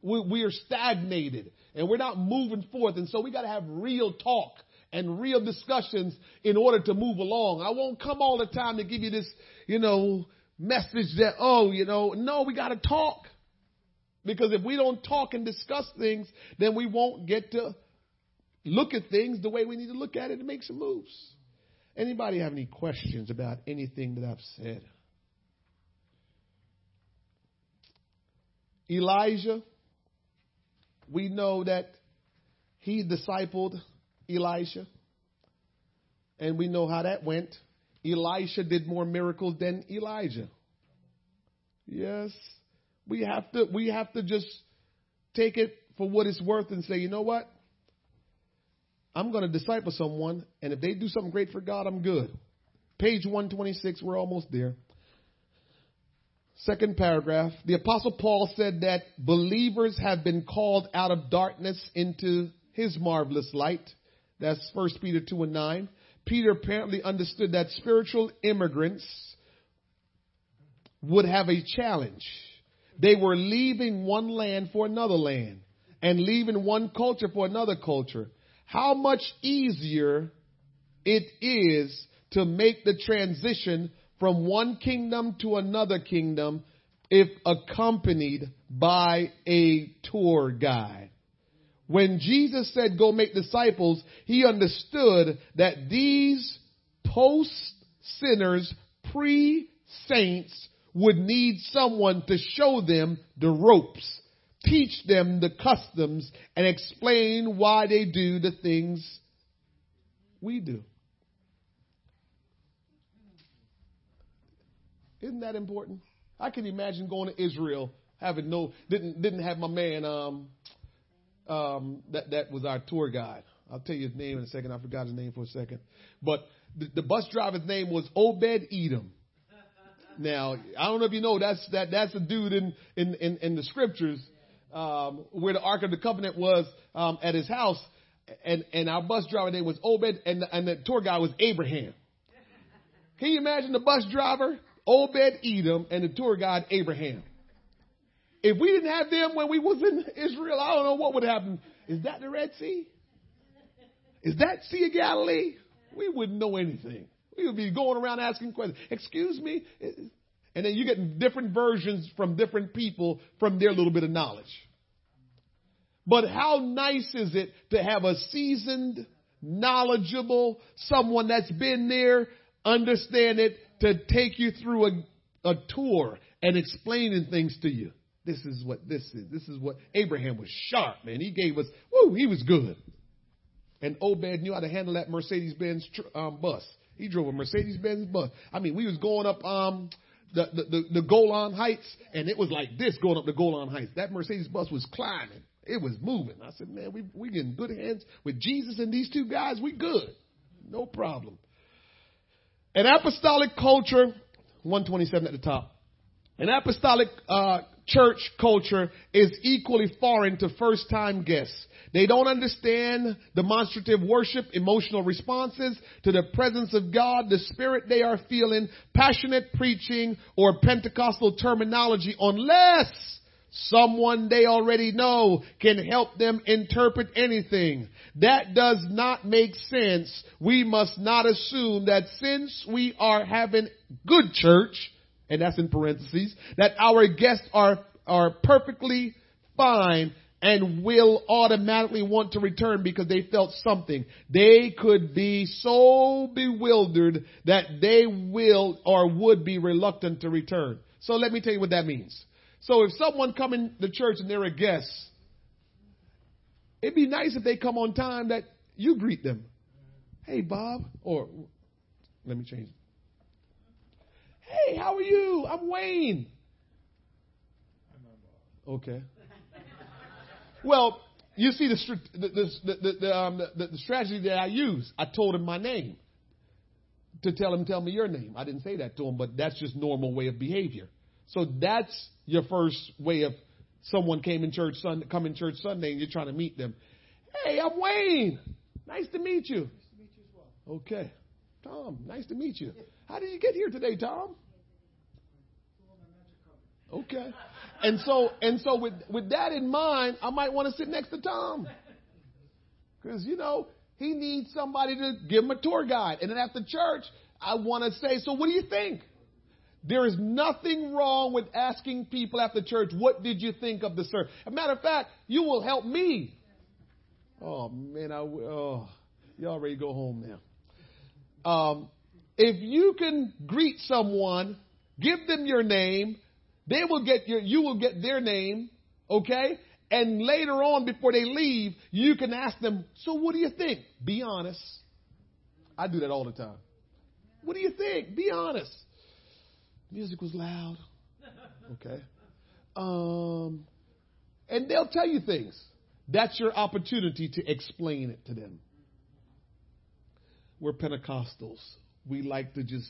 S1: We, we are stagnated and we're not moving forth. And so we got to have real talk and real discussions in order to move along. I won't come all the time to give you this, you know, message that, oh, you know, no, we got to talk. Because if we don't talk and discuss things, then we won't get to look at things the way we need to look at it and make some moves. Anybody have any questions about anything that I've said? Elijah, we know that he discipled Elisha. And we know how that went. Elisha did more miracles than Elijah. Yes. We have to we have to just take it for what it's worth and say, you know what? I'm going to disciple someone, and if they do something great for God, I'm good. Page 126, we're almost there. Second paragraph. The Apostle Paul said that believers have been called out of darkness into his marvelous light. That's 1 Peter 2 and 9. Peter apparently understood that spiritual immigrants would have a challenge. They were leaving one land for another land and leaving one culture for another culture. How much easier it is to make the transition from one kingdom to another kingdom if accompanied by a tour guide. When Jesus said, go make disciples, he understood that these post sinners, pre saints would need someone to show them the ropes, teach them the customs, and explain why they do the things we do. Isn't that important? I can imagine going to Israel having no didn't didn't have my man um, um, that that was our tour guide. I'll tell you his name in a second. I forgot his name for a second. But the, the bus driver's name was Obed Edom. Now, I don't know if you know that's that that's a dude in in in, in the scriptures um, where the Ark of the Covenant was um, at his house, and and our bus driver name was Obed, and the, and the tour guide was Abraham. Can you imagine the bus driver Obed Edom and the tour guide Abraham? If we didn't have them when we was in Israel, I don't know what would happen. Is that the Red Sea? Is that Sea of Galilee? We wouldn't know anything. We would be going around asking questions. Excuse me? And then you get different versions from different people from their little bit of knowledge. But how nice is it to have a seasoned, knowledgeable, someone that's been there, understand it, to take you through a, a tour and explaining things to you. This is what this is. This is what Abraham was sharp, man. He gave us, whoo, he was good. And Obed knew how to handle that Mercedes Benz um, bus. He drove a Mercedes Benz bus. I mean, we was going up um, the, the, the, the Golan Heights, and it was like this going up the Golan Heights. That Mercedes bus was climbing. It was moving. I said, man, we we in good hands with Jesus and these two guys. We good, no problem. An apostolic culture, 127 at the top. An apostolic uh, church culture is equally foreign to first time guests. They don't understand demonstrative worship, emotional responses to the presence of God, the spirit they are feeling, passionate preaching, or Pentecostal terminology unless someone they already know can help them interpret anything. That does not make sense. We must not assume that since we are having good church, and that's in parentheses, that our guests are, are perfectly fine and will automatically want to return because they felt something. They could be so bewildered that they will or would be reluctant to return. So let me tell you what that means. So if someone come in the church and they're a guest, it'd be nice if they come on time that you greet them. Hey, Bob, or let me change. Hey, how are you? I'm Wayne. Okay. Well, you see the the the the, the, um, the, the strategy that I use. I told him my name to tell him, tell me your name. I didn't say that to him, but that's just normal way of behavior. So that's your first way of someone came in church Sunday, come in church Sunday, and you're trying to meet them. Hey, I'm Wayne. Nice to meet you. Nice to meet you as well. Okay, Tom. Nice to meet you. How did you get here today, Tom? Okay. And so, and so with, with that in mind, I might want to sit next to Tom. Cause you know, he needs somebody to give him a tour guide. And then after church, I want to say, so what do you think? There is nothing wrong with asking people after church, what did you think of the service? As a matter of fact, you will help me. Oh man, I oh, y'all ready to go home now. Um, if you can greet someone, give them your name, they will get your, you will get their name, okay? And later on, before they leave, you can ask them, so what do you think? Be honest. I do that all the time. What do you think? Be honest. Music was loud. Okay. Um, and they'll tell you things. That's your opportunity to explain it to them. We're Pentecostals. We like to just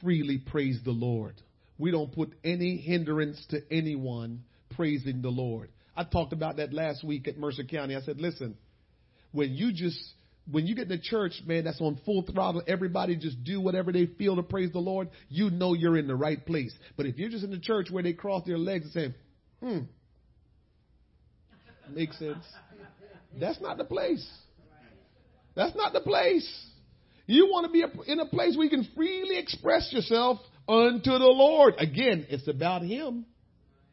S1: freely praise the Lord. We don't put any hindrance to anyone praising the Lord. I talked about that last week at Mercer County. I said, listen, when you just when you get to church, man, that's on full throttle, everybody just do whatever they feel to praise the Lord, you know you're in the right place. But if you're just in the church where they cross their legs and say, hmm, makes sense. That's not the place. That's not the place. You want to be in a place where you can freely express yourself unto the Lord. Again, it's about Him,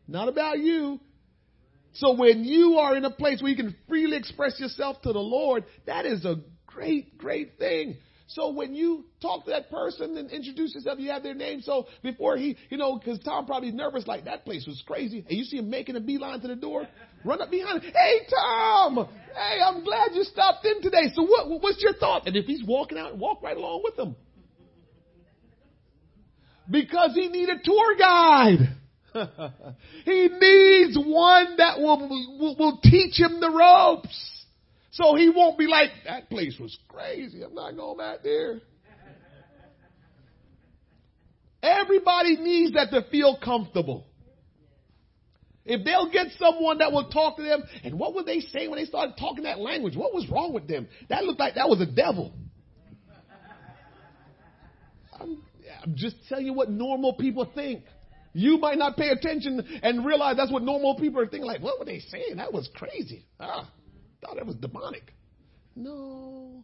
S1: not about you. So when you are in a place where you can freely express yourself to the Lord, that is a great, great thing. So when you talk to that person and introduce yourself, you have their name. So before he, you know, because Tom probably nervous, like that place was crazy, and you see him making a beeline to the door, run up behind him. Hey Tom, hey, I'm glad you stopped in today. So what? What's your thought? And if he's walking out, walk right along with him because he needs a tour guide. he needs one that will, will, will teach him the ropes. So he won't be like, that place was crazy. I'm not going back there. Everybody needs that to feel comfortable. If they'll get someone that will talk to them, and what were they saying when they started talking that language? What was wrong with them? That looked like that was a devil. I'm, I'm just telling you what normal people think. You might not pay attention and realize that's what normal people are thinking. Like, what were they saying? That was crazy. Ah, thought that was demonic. No,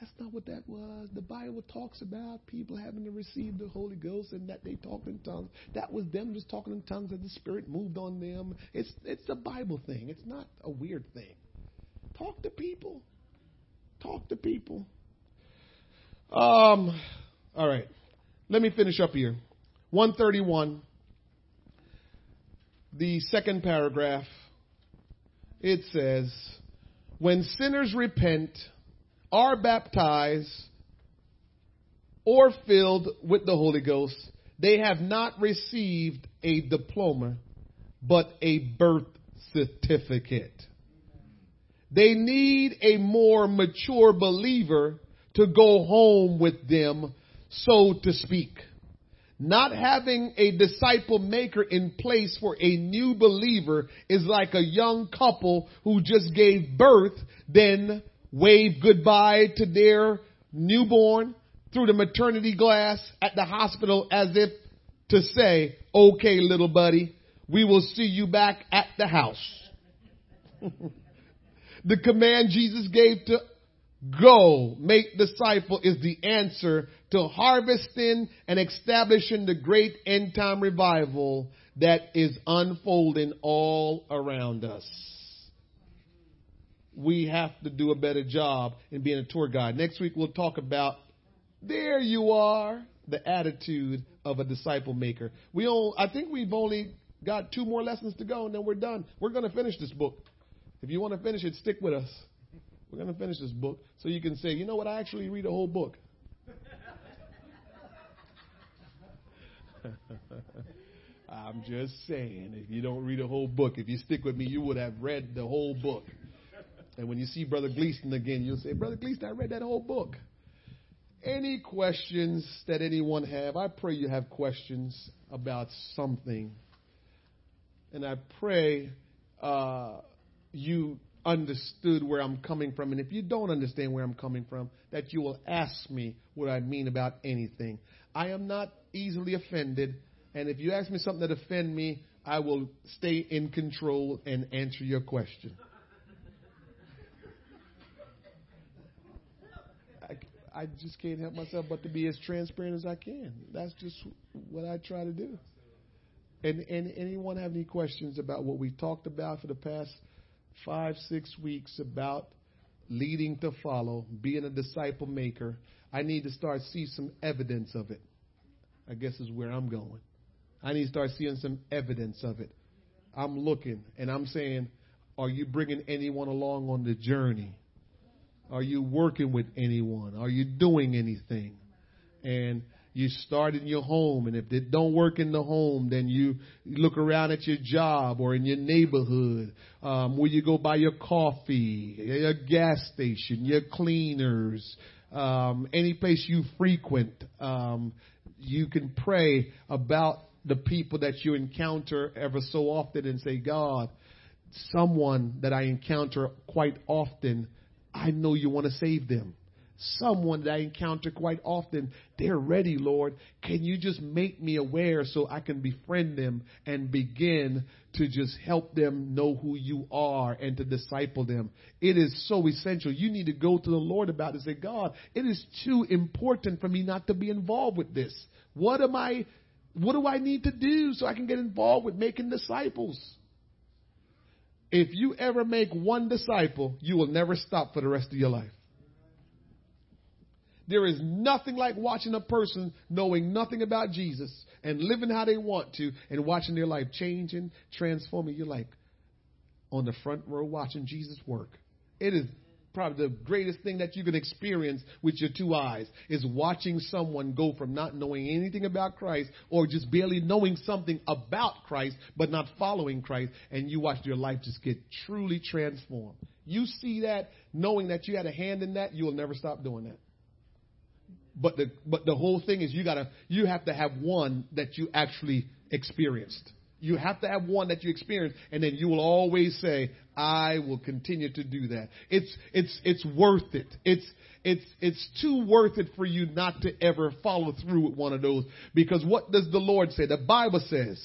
S1: that's not what that was. The Bible talks about people having to receive the Holy Ghost and that they talked in tongues. That was them just talking in tongues as the Spirit moved on them. It's it's a Bible thing. It's not a weird thing. Talk to people. Talk to people. Um. All right. Let me finish up here. 131 the second paragraph, it says, When sinners repent, are baptized, or filled with the Holy Ghost, they have not received a diploma, but a birth certificate. They need a more mature believer to go home with them, so to speak. Not having a disciple maker in place for a new believer is like a young couple who just gave birth, then wave goodbye to their newborn through the maternity glass at the hospital as if to say, okay, little buddy, we will see you back at the house. the command Jesus gave to go make disciple is the answer to harvesting and establishing the great end time revival that is unfolding all around us. We have to do a better job in being a tour guide. Next week we'll talk about there you are, the attitude of a disciple maker. We all, I think we've only got two more lessons to go and then we're done. We're going to finish this book. If you want to finish it, stick with us. We're going to finish this book so you can say, you know what, I actually read a whole book. I'm just saying, if you don't read a whole book, if you stick with me, you would have read the whole book. And when you see Brother Gleason again, you'll say, Brother Gleason, I read that whole book. Any questions that anyone have? I pray you have questions about something. And I pray uh, you understood where I'm coming from. And if you don't understand where I'm coming from, that you will ask me what I mean about anything. I am not easily offended. And if you ask me something that offend me, I will stay in control and answer your question. I, just can't help myself but to be as transparent as I can. That's just what I try to do. And, and anyone have any questions about what we talked about for the past five, six weeks about leading to follow, being a disciple maker, I need to start see some evidence of it. I guess is where I'm going. I need to start seeing some evidence of it. I'm looking and I'm saying, are you bringing anyone along on the journey? Are you working with anyone? Are you doing anything? And you start in your home, and if it don't work in the home, then you look around at your job or in your neighborhood, um, where you go buy your coffee, your gas station, your cleaners, um, any place you frequent. Um, you can pray about the people that you encounter ever so often and say, God, someone that I encounter quite often, I know you want to save them someone that I encounter quite often, they're ready, Lord. Can you just make me aware so I can befriend them and begin to just help them know who you are and to disciple them? It is so essential. You need to go to the Lord about it and say, God, it is too important for me not to be involved with this. What am I, what do I need to do so I can get involved with making disciples? If you ever make one disciple, you will never stop for the rest of your life. There is nothing like watching a person knowing nothing about Jesus and living how they want to and watching their life changing, transforming. You're like on the front row watching Jesus work. It is probably the greatest thing that you can experience with your two eyes is watching someone go from not knowing anything about Christ or just barely knowing something about Christ but not following Christ and you watch your life just get truly transformed. You see that knowing that you had a hand in that, you will never stop doing that. But the but the whole thing is you gotta you have to have one that you actually experienced. You have to have one that you experience, and then you will always say, "I will continue to do that." It's it's it's worth it. It's it's it's too worth it for you not to ever follow through with one of those. Because what does the Lord say? The Bible says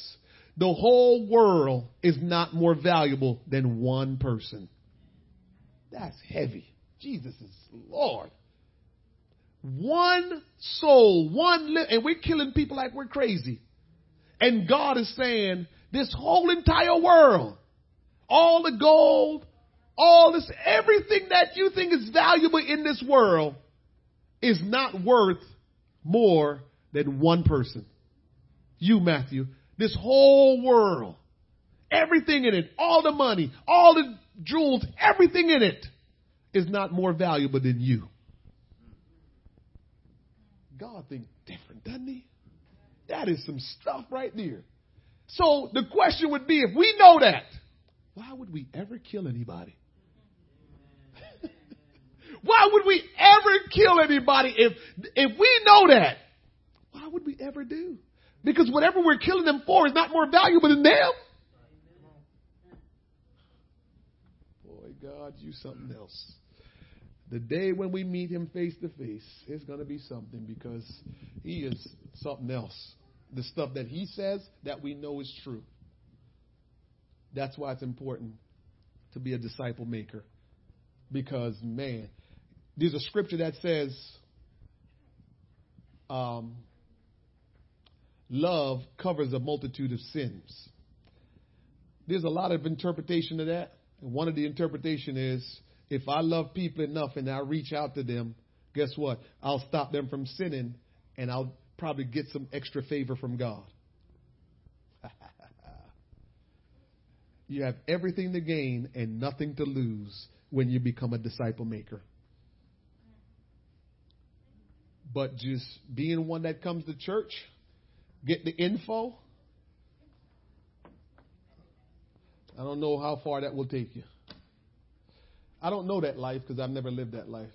S1: the whole world is not more valuable than one person. That's heavy. Jesus is Lord. One soul, one li- and we're killing people like we're crazy. And God is saying, this whole entire world, all the gold, all this, everything that you think is valuable in this world is not worth more than one person. You, Matthew. This whole world, everything in it, all the money, all the jewels, everything in it is not more valuable than you. God thinks different, doesn't he? That is some stuff right there. So the question would be if we know that, why would we ever kill anybody? why would we ever kill anybody if if we know that? Why would we ever do? Because whatever we're killing them for is not more valuable than them. Boy, God, you something else. The day when we meet him face to face is going to be something because he is something else. The stuff that he says that we know is true. That's why it's important to be a disciple maker. Because, man, there's a scripture that says, um, love covers a multitude of sins. There's a lot of interpretation of that. And one of the interpretation is if I love people enough and I reach out to them, guess what? I'll stop them from sinning and I'll probably get some extra favor from God. you have everything to gain and nothing to lose when you become a disciple maker. But just being one that comes to church, get the info. I don't know how far that will take you. I don't know that life because I've never lived that life.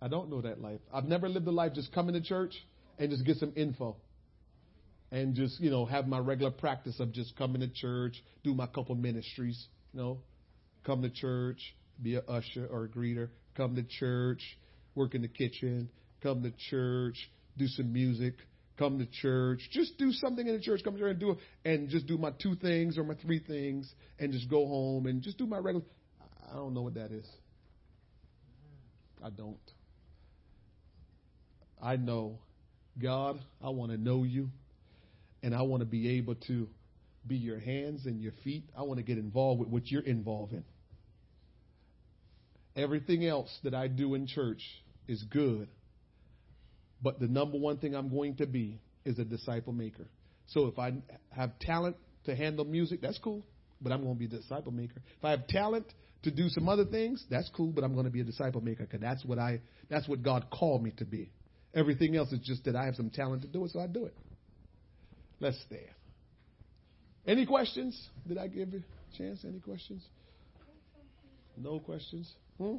S1: I don't know that life. I've never lived a life just coming to church and just get some info. And just, you know, have my regular practice of just coming to church, do my couple ministries, you know, come to church, be a usher or a greeter, come to church, work in the kitchen, come to church, do some music, come to church, just do something in the church, come to church and do it, and just do my two things or my three things, and just go home and just do my regular. I don't know what that is. I don't. I know, God, I want to know you, and I want to be able to be your hands and your feet. I want to get involved with what you're involved in. Everything else that I do in church is good, but the number one thing I'm going to be is a disciple maker. So if I have talent to handle music, that's cool, but I'm going to be a disciple maker. If I have talent to do some other things, that's cool, but I'm going to be a disciple maker because that's what I that's what God called me to be. Everything else is just that I have some talent to do it, so I do it. Let's stand. Any questions? Did I give you a chance? Any questions? No questions? Hmm?